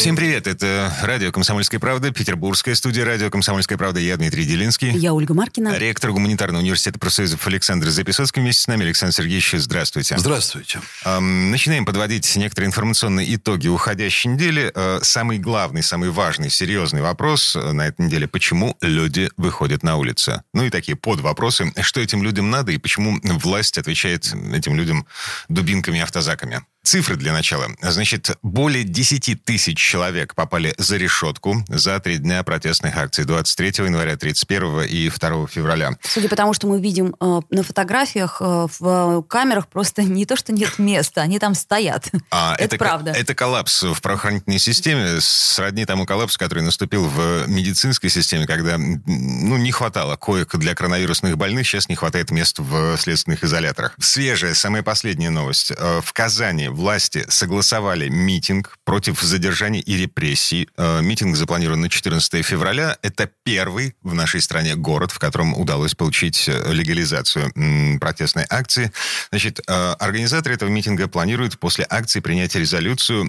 Всем привет, это радио «Комсомольская правда», петербургская студия радио «Комсомольская правда». Я Дмитрий Делинский. Я Ольга Маркина. Ректор гуманитарного университета профсоюзов Александр Записоцкий вместе с нами. Александр Сергеевич, здравствуйте. Здравствуйте. Начинаем подводить некоторые информационные итоги уходящей недели. Э, самый главный, самый важный, серьезный вопрос э, на этой неделе. Почему люди выходят на улицы? Ну и такие подвопросы. Что этим людям надо и почему власть отвечает этим людям дубинками автозаками? Цифры для начала. Значит, более 10 тысяч человек попали за решетку за три дня протестных акций 23 января, 31 и 2 февраля. Судя по тому, что мы видим э, на фотографиях, э, в камерах просто не то, что нет места, они там стоят. А, это, это правда. Это коллапс в правоохранительной системе, сродни тому коллапсу, который наступил в медицинской системе, когда ну, не хватало коек для коронавирусных больных, сейчас не хватает мест в следственных изоляторах. Свежая, самая последняя новость. Э, В Казани власти согласовали митинг против и репрессий. Э, Митинг запланирован на 14 февраля. Это первый в нашей стране город, в котором удалось получить э, легализацию протестной акции. Значит, э, организаторы этого митинга планируют после акции принять резолюцию,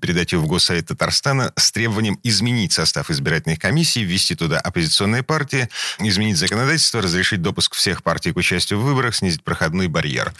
передать ее в Госсовет Татарстана с требованием изменить состав избирательных комиссий, ввести туда оппозиционные партии, изменить законодательство, разрешить допуск всех партий к участию в выборах, снизить проходной барьер.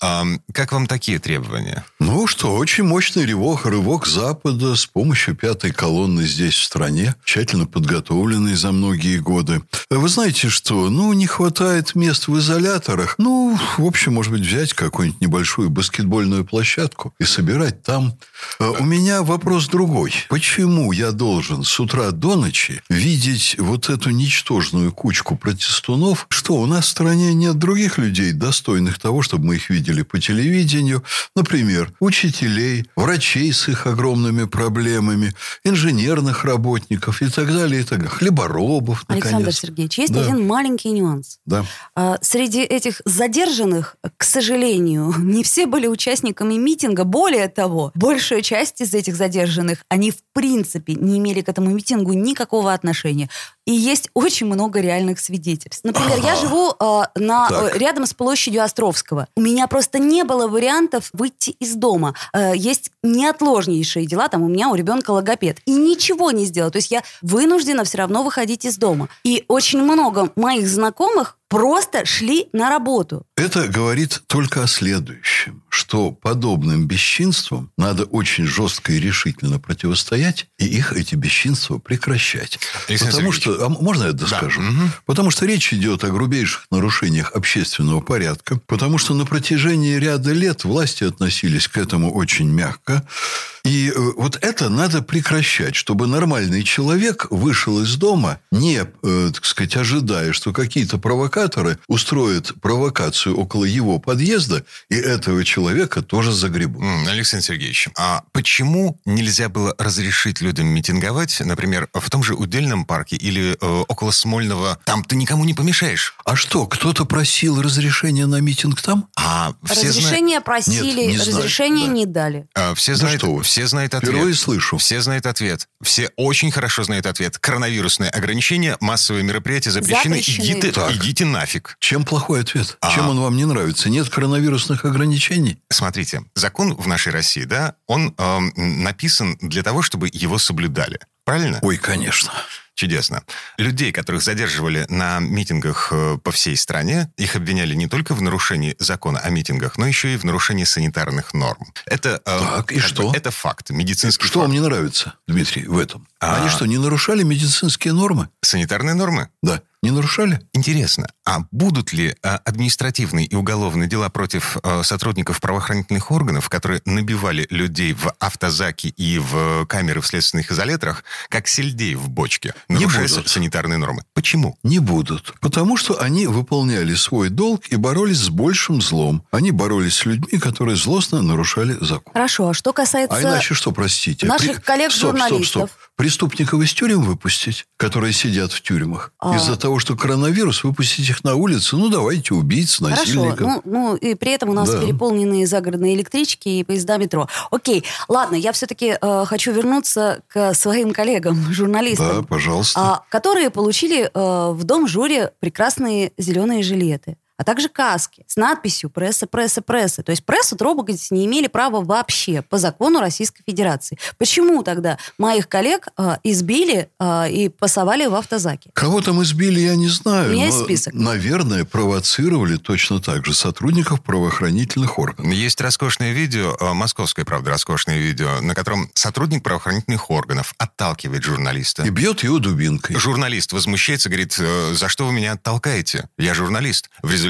Как вам такие требования? Ну что, очень мощный рывок, рывок Запада с помощью пятой колонны здесь, в стране, тщательно подготовленной за многие годы. Вы знаете что? Ну, не хватает мест в изоляторах. Ну, в общем, может быть, взять какую-нибудь небольшую баскетбольную площадку и собирать там. Э, У меня вопрос другой. Почему я должен с утра до ночи видеть вот эту ничтожную кучку протестунов? Что, у нас в стране нет других людей, достойных того, чтобы мы их видели по телевидению? Например, учителей, врачей с их огромными проблемами, инженерных работников и так далее, и так далее. Хлеборобов, наконец. Александр Сергеевич, есть Да. один маленький нюанс. Да. А, Среди этих задержанных, к сожалению, не все были участниками митинга. Более того, большая часть из этих задержанных, они в принципе не имели к этому митингу никакого отношения. И есть очень много реальных свидетельств. Например, я живу э, на, Так. рядом с площадью Островского. У меня просто не было вариантов выйти из дома. Э, есть неотложнейшие дела. Там у меня у ребенка логопед. И ничего не сделала. То есть я вынуждена все равно выходить из дома. И очень много моих знакомых просто шли на работу. Это говорит только о следующем, что подобным бесчинствам надо очень жестко и решительно противостоять, и их, эти бесчинства, прекращать. Александр Потому Сергеевич. что, а можно я доскажу? мгм. Потому что речь идет о грубейших нарушениях общественного порядка, потому что на протяжении ряда лет власти относились к этому очень мягко. И э, вот это надо прекращать, чтобы нормальный человек вышел из дома, не, э, так сказать, ожидая, что какие-то провокаторы устроят провокацию около его подъезда, и этого человека тоже загребут. Александр Сергеевич, а почему нельзя было разрешить людям митинговать, например, в том же Удельном парке или э, около Смольного? Там ты никому не помешаешь. А что, кто-то просил разрешения на митинг там? А все знают, Разрешение просили, Нет, не знаю, разрешение да. не дали. а, все Да знают, что вы. все знают ответ. Впервые слышу. Все знают ответ. Все очень хорошо знают ответ. Коронавирусные ограничения, массовые мероприятия запрещены. Запрещены. Идите, Так. идите нафиг. Чем плохой ответ? А. Чем он вам не нравится? Нет коронавирусных ограничений? Смотрите, закон в нашей России, да, он эм, написан для того, чтобы его соблюдали. Правильно? Ой, конечно. Чудесно. Людей, которых задерживали на митингах э, по всей стране, их обвиняли не только в нарушении закона о митингах, но еще и в нарушении санитарных норм. Это, э, Так, и что? бы, это факт, медицинский Что вам факт. не нравится, Дмитрий, в этом? А. Они что, не нарушали медицинские нормы? Санитарные нормы? Да, не нарушали? Интересно, а будут ли э, административные и уголовные дела против сотрудников правоохранительных органов, которые набивали людей в автозаки и в камеры в следственных изоляторах, как сельдей в бочке, Не нарушая санитарные нормы? Почему? Не будут. Потому что они выполняли свой долг и боролись с большим злом. Они боролись с людьми, которые злостно нарушали закон. Хорошо, а что касается... А иначе что, простите? Наших При- Стоп, стоп, коллег-журналистов. стоп. преступников из тюрем выпустить, которые сидят в тюрьмах. А. Из-за того, что коронавирус, выпустить их на улицу, ну, давайте убийц, насильников. Хорошо, ну, ну и при этом у нас Да. переполненные загородные электрички и поезда метро. Окей, ладно, я все-таки э, хочу вернуться к своим коллегам, журналистам. Да, пожалуйста. а, которые получили э, в дом жюри прекрасные зеленые жилеты, а также каски с надписью «Пресса, пресса, пресса». То есть прессу трогать не имели права вообще по закону Российской Федерации. Почему тогда моих коллег э, избили э, и пасовали в автозаке? Кого там избили, я не знаю. У меня но, есть список. Наверное, провоцировали точно так же сотрудников правоохранительных органов. Есть роскошное видео, э, московское, правда, роскошное видео, на котором сотрудник правоохранительных органов отталкивает журналиста. И бьет его дубинкой. Журналист возмущается, говорит, «Э, за что вы меня оттолкаете? Я журналист. В результате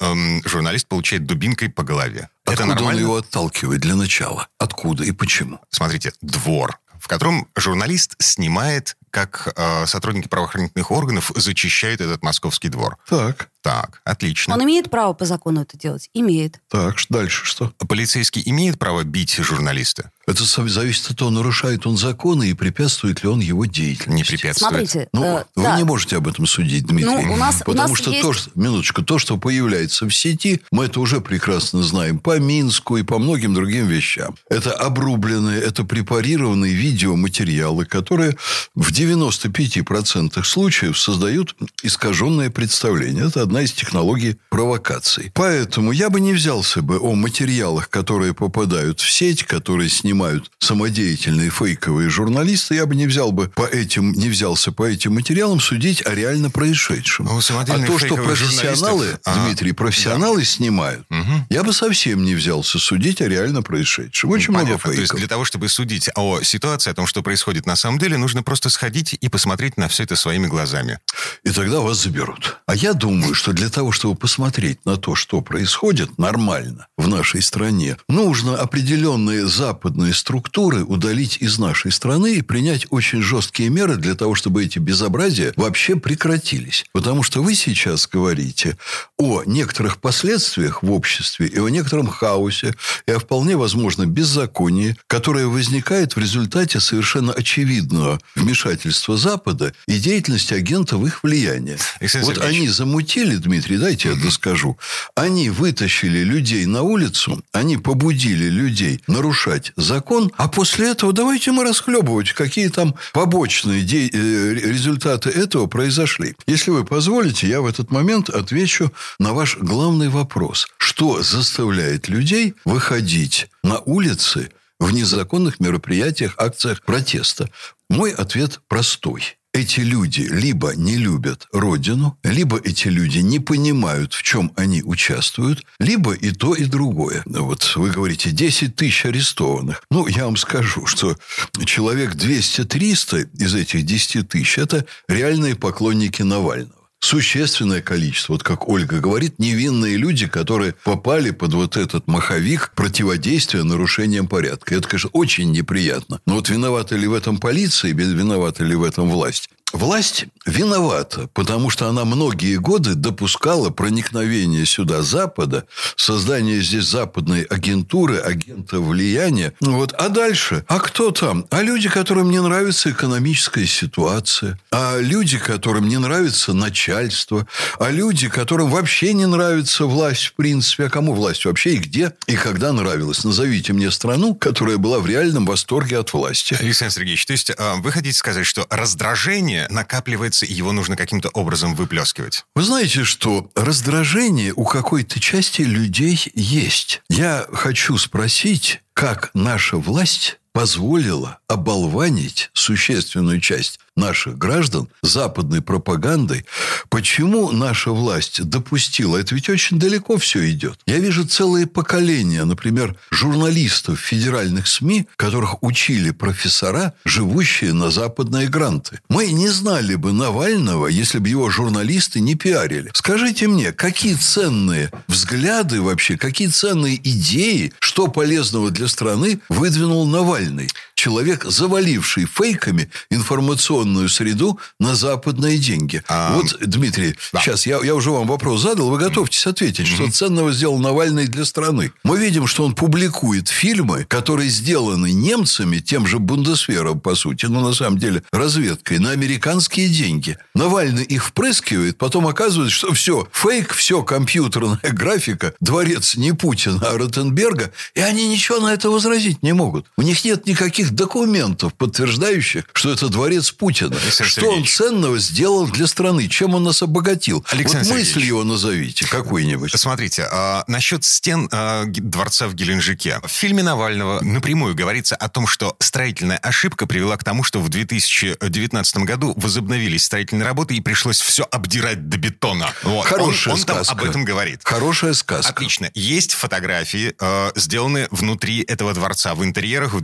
эм, журналист получает дубинкой по голове. Это Откуда он нормально? его отталкивает для начала? Откуда и почему? Смотрите, двор, в котором журналист снимает, как э, сотрудники правоохранительных органов зачищают этот московский двор. Так, Так, отлично. Он имеет право по закону это делать? Имеет. так, дальше что? Полицейский имеет право бить журналиста? Это зависит от того, нарушает он законы и препятствует ли он его деятельности. Не препятствует. Смотрите, Ну, э, вы да. не можете об этом судить, Дмитрий. Ну, у нас- у Потому нас что есть- то, что, минуточку, то, что появляется в сети, мы это уже прекрасно знаем по Минску и по многим другим вещам. Это обрубленные, это препарированные видеоматериалы, которые в 95% случаев создают искаженное представление. Это одна из технологий провокаций. Поэтому я бы не взялся бы о материалах, которые попадают в сеть, которые снимают самодеятельные фейковые журналисты. Я бы не взял бы по этим, не взялся по этим материалам судить о реально происшедшем. Ну, а то, что профессионалы, журналистов, а, Дмитрий, профессионалы снимают, Мгм. я бы совсем не взялся судить о реально происшедшем. Очень много Понятно. То есть фейков. для того, чтобы судить о ситуации, о том, что происходит на самом деле, нужно просто сходить и посмотреть на все это своими глазами. И тогда вас заберут. А я думаю, что для того, чтобы посмотреть на то, что происходит нормально в нашей стране, нужно определенные западные структуры удалить из нашей страны и принять очень жесткие меры для того, чтобы эти безобразия вообще прекратились. Потому что вы сейчас говорите о некоторых последствиях в обществе и о некотором хаосе, и о вполне возможно беззаконии, которое возникает в результате совершенно очевидного вмешательства Запада и деятельности агентов их влияния. Вот они замутили, Дмитрий, дайте я доскажу. Они вытащили людей на улицу, они побудили людей нарушать закон, а после этого давайте мы расхлебывать, какие там побочные де- э, результаты этого произошли. Если вы позволите, я в этот момент отвечу на ваш главный вопрос. Что заставляет людей выходить на улицы в незаконных мероприятиях, акциях протеста? Мой ответ простой. Эти люди либо не любят Родину, либо эти люди не понимают, в чем они участвуют, либо и то, и другое. Вот вы говорите, 10 тысяч арестованных. Ну, я вам скажу, что человек 200-300 из этих 10 тысяч – это реальные поклонники Навального. Существенное количество, вот как Ольга говорит, невинные люди, которые попали под вот этот маховик противодействия нарушениям порядка. Это, конечно, очень неприятно. Но вот виновата ли в этом полиция, виновата ли в этом власть? Власть виновата, потому что она многие годы допускала проникновение сюда Запада, создание здесь западной агентуры, агента влияния. Ну Вот. А дальше? А кто там? А люди, которым не нравится экономическая ситуация, а люди, которым не нравится начальство, а люди, которым вообще не нравится власть в принципе. А кому власть вообще и где и когда нравилась? Назовите мне страну, которая была в реальном восторге от власти. Александр Сергеевич, то есть а, вы хотите сказать, что раздражение накапливается, и его нужно каким-то образом выплескивать? Вы знаете, что раздражение у какой-то части людей есть. Я хочу спросить, как наша власть позволила оболванить существенную часть наших граждан западной пропагандой. Почему наша власть допустила? Это ведь очень далеко все идет. Я вижу целые поколения, например, журналистов федеральных СМИ, которых учили профессора, живущие на западные гранты. Мы не знали бы Навального, если бы его журналисты не пиарили. Скажите мне, какие ценные взгляды вообще, какие ценные идеи, что полезного для страны выдвинул Навальный? Человек, заваливший фейками информационную среду на западные деньги. А, вот, Дмитрий, да. сейчас я, я уже вам вопрос задал, вы готовьтесь ответить, что ценного сделал Навальный для страны. Мы видим, что он публикует фильмы, которые сделаны немцами, тем же Бундесвером, по сути, но на самом деле разведкой, на американские деньги. Навальный их впрыскивает, потом оказывается, что все, фейк, все, компьютерная графика, дворец не Путина, а Ротенберга, и они ничего на это возразить не могут. У них нет никаких документов, подтверждающих, что это дворец Путина. Александр что он Сергеевич. ценного сделал для страны, чем он нас обогатил. Александр вот мысль Сергеевич. его назовите, какой-нибудь. Смотрите, а, насчет стен а, дворца в Геленджике. В фильме Навального напрямую говорится о том, что строительная ошибка привела к тому, что в 2019 году возобновились строительные работы и пришлось все обдирать до бетона. Вот. Хорошая он, он там сказка. об этом говорит. Хорошая сказка. Отлично. Есть фотографии, э, сделанные внутри этого дворца, в интерьерах в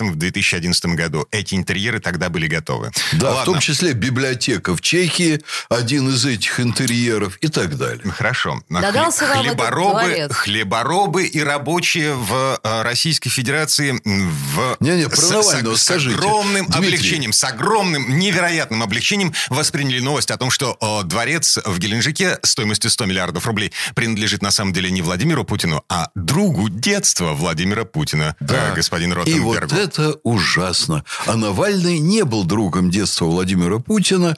2010-2011 году. Эти интерьеры тогда были готовы. Да, в Ладно. том числе библиотека в Чехии, один из этих интерьеров и так далее. Хорошо. Этот хлеборобы, хлеборобы и рабочие в э, Российской Федерации в Не-не, про с, Навального с- с скажите. огромным Дмитрий. облегчением, с огромным невероятным облегчением восприняли новость о том, что э, дворец в Геленджике стоимостью 100 миллиардов рублей принадлежит на самом деле не Владимиру Путину, а другу детства Владимира Путина, э, господину И вот Ротенбергу. Это ужасно. А Навальный не был другом детства Владимира Путина.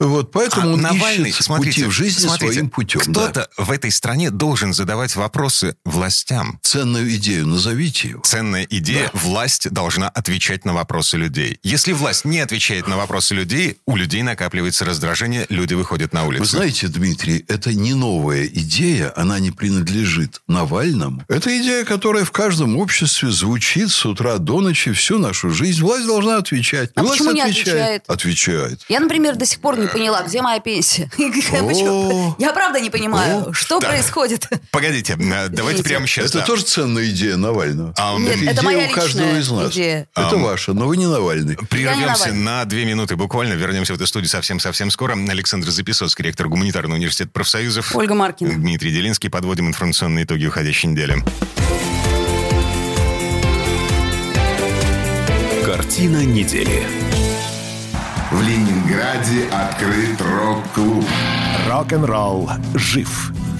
Вот, поэтому А он Навальный, ищет смотрите, пути в жизни смотрите, своим путем. Кто-то Да. в этой стране должен задавать вопросы властям. Ценную идею назовите его. Ценная идея, власть должна отвечать на вопросы людей. Если власть не отвечает на вопросы людей, у людей накапливается раздражение, люди выходят на улицу. Вы знаете, Дмитрий, это не новая идея, она не принадлежит Навальному. Это идея, которая в каждом обществе звучит с утра до ночи всю нашу жизнь. Власть должна отвечать. А Власть почему не отвечает? Отвечает. Я, например, до сих пор не поняла, где моя пенсия. Я правда не понимаю, что происходит. Погодите, э, давайте прямо сейчас. Это тоже ценная идея Навального. А, это моя у каждого личная из нас. идея. Это ваша, но вы не Навальный. Прервемся на две минуты буквально. Вернемся в эту студию совсем-совсем скоро. Александр Записоцкий, ректор гуманитарного университета профсоюзов. Ольга Маркина. Дмитрий Делинский. Подводим информационные итоги уходящей недели. Картина недели. В Ленинграде открыт рок-клуб. Рок-н-ролл жив.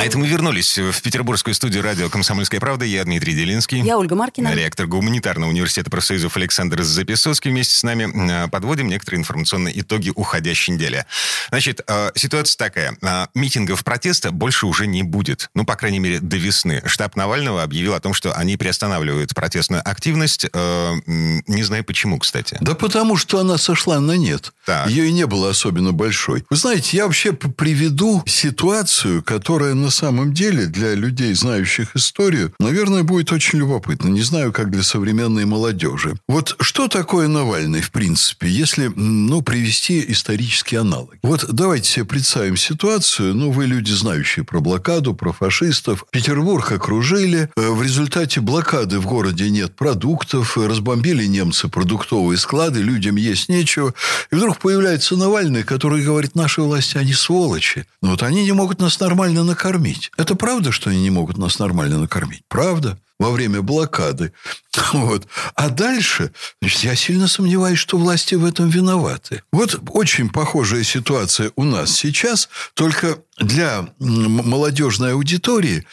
А это мы вернулись в петербургскую студию радио «Комсомольская правда». Я Дмитрий Делинский. Я Ольга Маркина. Ректор гуманитарного университета профсоюзов Александр Записоцкий вместе с нами э, подводим некоторые информационные итоги уходящей недели. Значит, э, ситуация такая. Э, Митингов протеста больше уже не будет. Ну, по крайней мере, до весны. Штаб Навального объявил о том, что они приостанавливают протестную активность. Не знаю почему, кстати. Да потому что она сошла на нет. Так. Ее и не было особенно большой. Вы знаете, я вообще приведу ситуацию, которая на самом деле для людей, знающих историю, наверное, будет очень любопытна. Не знаю, как для современной молодежи. Вот что такое Навальный, в принципе, если, ну, привести исторический аналог. Вот давайте себе представим ситуацию. Ну, вы люди, знающие про блокаду, про фашистов. Петербург окружили. Э, В результате блокады в городе нет продуктов. Разбомбили немцы продуктовые склады. Людям есть нечего. И вдруг появляется Навальный, который говорит, наши власти, они сволочи. Но вот они не могут нас нормально накормить. Это правда, что они не могут нас нормально накормить? Правда во время блокады. Вот. А дальше, значит, я сильно сомневаюсь, что власти в этом виноваты. Вот очень похожая ситуация у нас сейчас, только для молодежной аудитории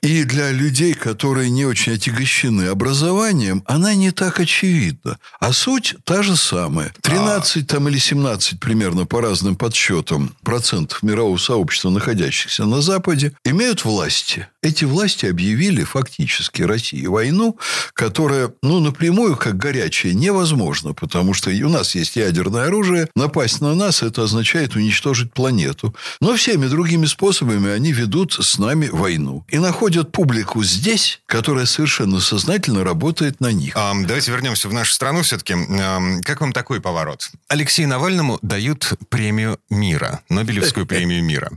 И для людей, которые не очень отягощены образованием, она не так очевидна. А суть та же самая. 13 там, или 17 примерно по разным подсчетам процентов мирового сообщества, находящихся на Западе, имеют власти. Эти власти объявили фактически России войну, которая, ну, напрямую, как горячая, невозможно, потому что у нас есть ядерное оружие. Напасть на нас – это означает уничтожить планету. Но всеми другими способами они ведут с нами войну. И находят публику здесь, которая совершенно сознательно работает на них. Ам, давайте вернемся в нашу страну все-таки. Ам, как вам такой поворот? Алексею Навальному дают премию мира, Нобелевскую премию мира.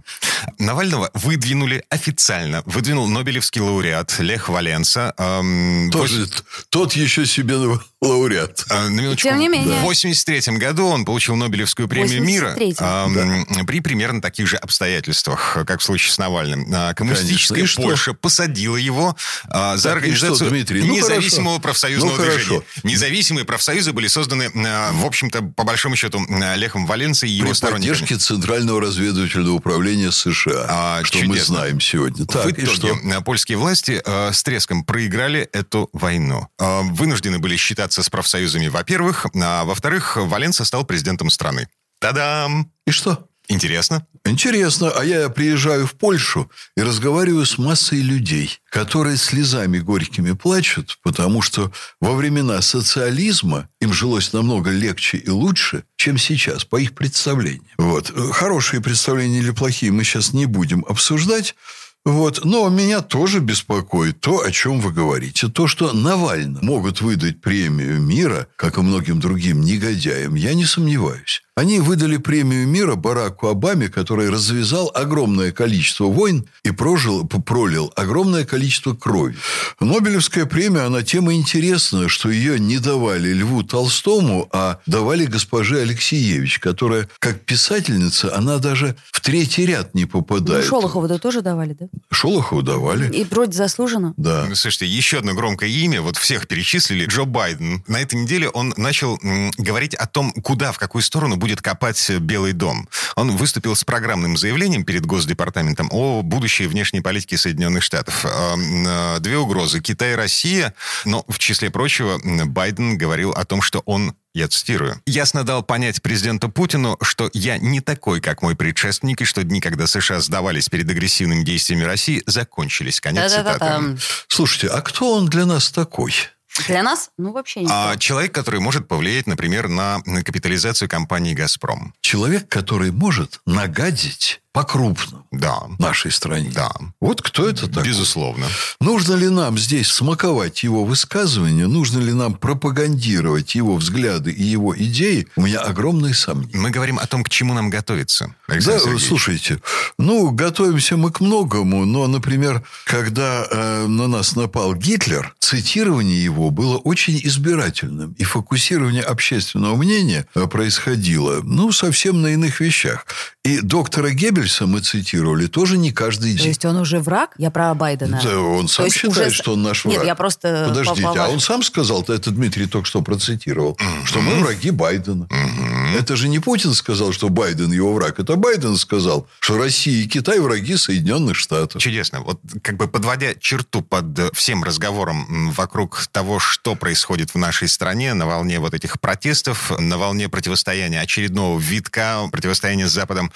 Навального выдвинули официально. Выдвинул Нобелевский лауреат Лех Валенса. Ам, Тоже тот еще себе лауреат. А, на минуточку. Тем не менее. В 83 году он получил Нобелевскую премию мира 83-м. ам, при примерно таких же обстоятельствах, как в случае с Навальным. А, Коммунистическая Конечно. Что? Польша посадила его а, за Так, организацию что, Дмитрий? Ну, независимого хорошо. профсоюзного Ну, хорошо. движения. Независимые профсоюзы были созданы, а, в общем-то, по большому счету, а, Лехом Валенцией и его При сторонниками. поддержке Центрального разведывательного управления США, А, что мы чудесно. знаем сегодня. Так, в итоге что? э, польские власти э, с треском проиграли эту войну. Э, вынуждены были считаться с профсоюзами, во-первых, а во-вторых, Валенса стал президентом страны. Та-дам! И что? Интересно. Интересно, а я приезжаю в Польшу и разговариваю с массой людей, которые слезами горькими плачут, потому что во времена социализма им жилось намного легче и лучше, чем сейчас, по их представлениям. Вот. Хорошие представления или плохие мы сейчас не будем обсуждать. Вот. Но меня тоже беспокоит то, о чем вы говорите. То, что Навальному могут выдать премию мира, как и многим другим негодяям, я не сомневаюсь. Они выдали премию мира Бараку Обаме, который развязал огромное количество войн и прожил, пролил огромное количество крови. Нобелевская премия, она тем и интересна, что ее не давали Льву Толстому, а давали госпоже Алексеевич, которая, как писательница, она даже в третий ряд не Ну, попадает. Шолохову-то тоже давали, да? Шолохову давали. И вроде заслуженно. Да. Ну, Слушайте, еще одно громкое имя, вот всех перечислили, Джо Байден. На этой неделе он начал м, говорить о том, куда, в какую сторону будет копать Белый дом. Он выступил с программным заявлением перед Госдепартаментом о будущей внешней политике Соединенных Штатов. Э, э, Две угрозы – Китай и Россия. Но, в числе прочего, Байден говорил о том, что он я цитирую. «Ясно дал понять президенту Путину, что я не такой, как мой предшественник, и что дни, когда США сдавались перед агрессивными действиями России, закончились». Конец цитаты. Слушайте, а кто он для нас такой? Для нас? Ну, вообще не А человек, который может повлиять, например, на на капитализацию компании «Газпром». Человек, который может нагадить по-крупному Да. нашей стране. Да. Вот кто это такой? Безусловно. Нужно ли нам здесь смаковать его высказывания? Нужно ли нам пропагандировать его взгляды и его идеи? У меня огромные сомнения. Мы говорим о том, к чему нам готовиться. Да, Александр Сергеевич. слушайте, ну, готовимся мы к многому, но, например, когда э, на нас напал Гитлер, цитирование его было очень избирательным, и фокусирование общественного мнения э, происходило, ну, совсем на иных вещах. И доктора Геббельса мы цитировали тоже не каждый То день. есть он уже враг? Я про Байдена. Да, он То сам есть считает, уже- что он наш Нет, враг. я просто... Подождите, по- по- а он сам сказал, это Дмитрий только что процитировал, что мы враги Байдена. Это же не Путин сказал, что Байден его враг. Это Байден сказал, что Россия и Китай враги Соединенных Штатов. Чудесно. Вот как бы подводя черту под э, всем разговором вокруг того, что происходит в нашей стране на волне вот этих протестов, на волне противостояния очередного витка, противостояния с Западом,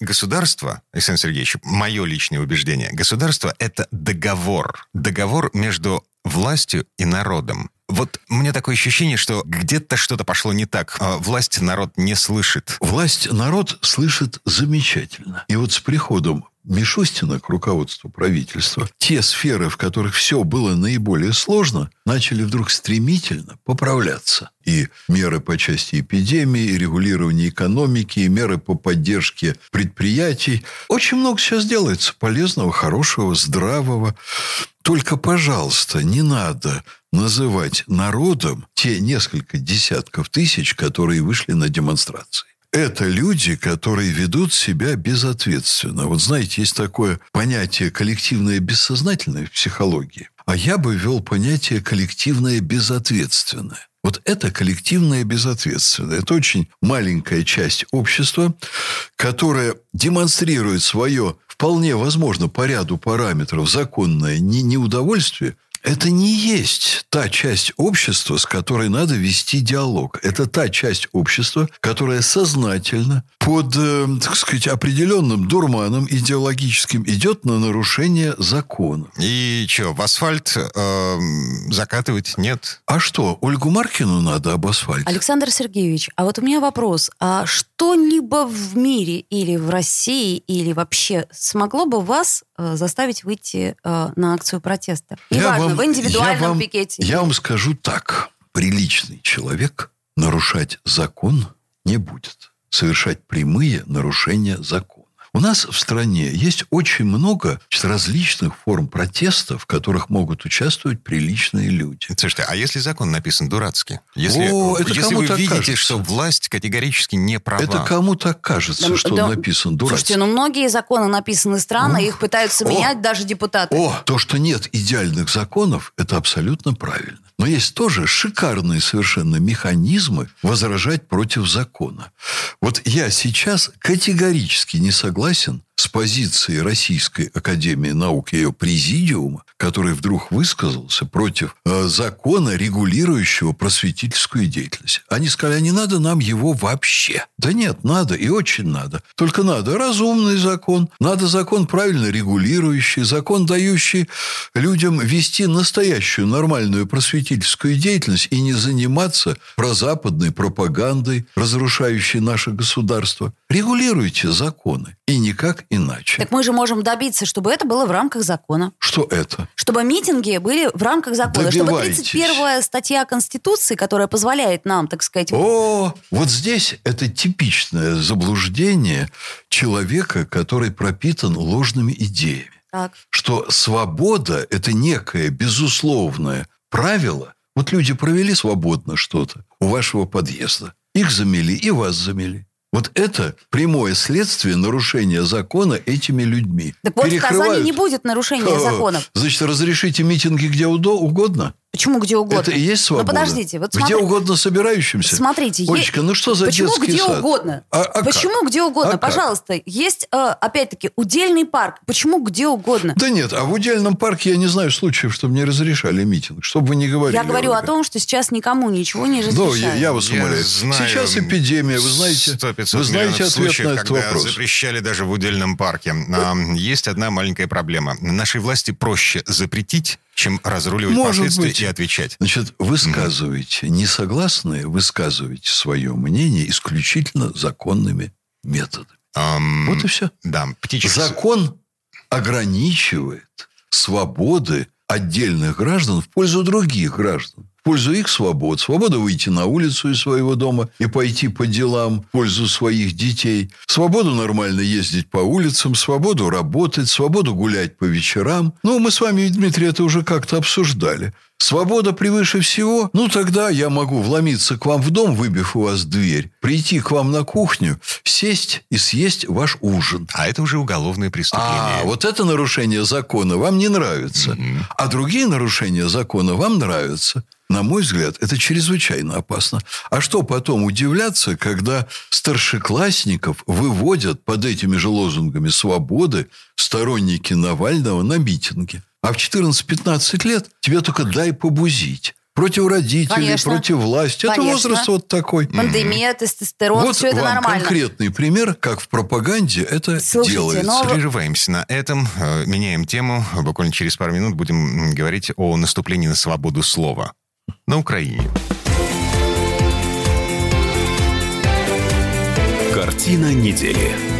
государство, Александр Сергеевич, мое личное убеждение, государство – это договор. Договор между властью и народом. Вот мне такое ощущение, что где-то что-то пошло не так. А Власть народ не слышит. Власть народ слышит замечательно. И вот с приходом Мишустина к руководству правительства, те сферы, в которых все было наиболее сложно, начали вдруг стремительно поправляться. И меры по части эпидемии, и регулирования экономики, и меры по поддержке предприятий. Очень много сейчас делается полезного, хорошего, здравого. Только, пожалуйста, не надо называть народом те несколько десятков тысяч, которые вышли на демонстрации. Это люди, которые ведут себя безответственно. Вот знаете, есть такое понятие коллективное бессознательное в психологии. А я бы ввел понятие коллективное безответственное. Вот это коллективное безответственное. Это очень маленькая часть общества, которая демонстрирует свое вполне возможно по ряду параметров законное не, неудовольствие, это не есть та часть общества, с которой надо вести диалог. Это та часть общества, которая сознательно под, э, так сказать, определенным дурманом идеологическим идет на нарушение закона. И что, в асфальт э, закатывать нет? А что, Ольгу Маркину надо об асфальте? Александр Сергеевич, а вот у меня вопрос. А что-либо в мире или в России, или вообще смогло бы вас э, заставить выйти э, на акцию протеста? Неважно, в индивидуальном я вам, пикете. Я вам скажу так. Приличный человек нарушать закон не будет. Совершать прямые нарушения закона. У нас в стране есть очень много различных форм протеста, в которых могут участвовать приличные люди. Слушайте, а если закон написан дурацки? Если, О, это если вы видите, кажется. что власть категорически не права. Это кому так кажется, Да, что да, он написан дурацки. Слушайте, ну многие законы написаны странно, их пытаются О! менять даже депутаты. О, то, что нет идеальных законов, это абсолютно правильно. Но есть тоже шикарные совершенно механизмы возражать против закона. Вот я сейчас категорически не согласен согласен, с позицией Российской Академии Наук и ее президиума, который вдруг высказался против э, закона, регулирующего просветительскую деятельность. Они сказали, а не надо нам его вообще. Да нет, надо и очень надо. Только надо разумный закон, надо закон правильно регулирующий, закон, дающий людям вести настоящую нормальную просветительскую деятельность и не заниматься прозападной пропагандой, разрушающей наше государство. Регулируйте законы. И никак иначе. Так мы же можем добиться, чтобы это было в рамках закона. Что это? Чтобы митинги были в рамках закона. Чтобы Добивайтесь. 31 статья Конституции, которая позволяет нам, так сказать... О, вот здесь это типичное заблуждение человека, который пропитан ложными идеями. Так. Что свобода – это некое безусловное правило. Вот люди провели свободно что-то у вашего подъезда. Их замели и вас замели. Вот это прямое следствие нарушения закона этими людьми. Так вот в Казани Перекрывают. не будет нарушения законов. Значит, разрешите митинги где угодно? Почему где угодно? Это и есть свобода? Ну подождите, вот Где смотри- угодно собирающимся? Смотрите, е- Олечка, ну что за Почему детский где сад? угодно? А- а Почему как? где угодно? А как? Пожалуйста, есть, э, опять-таки, удельный парк. Почему где угодно? Да нет, а в удельном парке я не знаю случаев, чтобы не разрешали митинг. Чтобы вы не говорили. Я говорю о том, что сейчас никому ничего не разрешают. Ну, я, я вас Я умоляю. знаю Сейчас эпидемия, вы знаете, 100-500 вы знаете ответ случаев, на этот когда вопрос. запрещали даже в удельном парке. А, есть одна маленькая проблема. Нашей власти проще запретить, чем разруливать Может последствия быть. и отвечать. Значит, высказывайте, несогласные, высказывайте свое мнение исключительно законными методами. Ам, Вот и все. Да, птичек... Закон ограничивает свободы отдельных граждан в пользу других граждан. Пользу их свобод. Свобода выйти на улицу из своего дома и пойти по делам в пользу своих детей. Свободу нормально ездить по улицам. Свободу работать. Свободу гулять по вечерам. Ну, мы с вами, Дмитрий, это уже как-то обсуждали. Свобода превыше всего? Ну, тогда я могу вломиться к вам в дом, выбив у вас дверь, прийти к вам на кухню, сесть и съесть ваш ужин. А это уже уголовное преступление. А, вот это нарушение закона вам не нравится. А другие нарушения закона вам нравятся. На мой взгляд, это чрезвычайно опасно. А что потом удивляться, когда старшеклассников выводят под этими же лозунгами свободы сторонники Навального на митинги? А в 14-15 лет тебе только дай побузить. Против родителей, Конечно. против власти. Это Конечно. возраст вот такой. Пандемия, тестостерон, Вот все это вам нормально. конкретный пример, как в пропаганде это Слушайте, делается. но- Прерываемся на этом, э, меняем тему. Буквально через пару минут будем говорить о наступлении на свободу слова на Украине. Картина недели.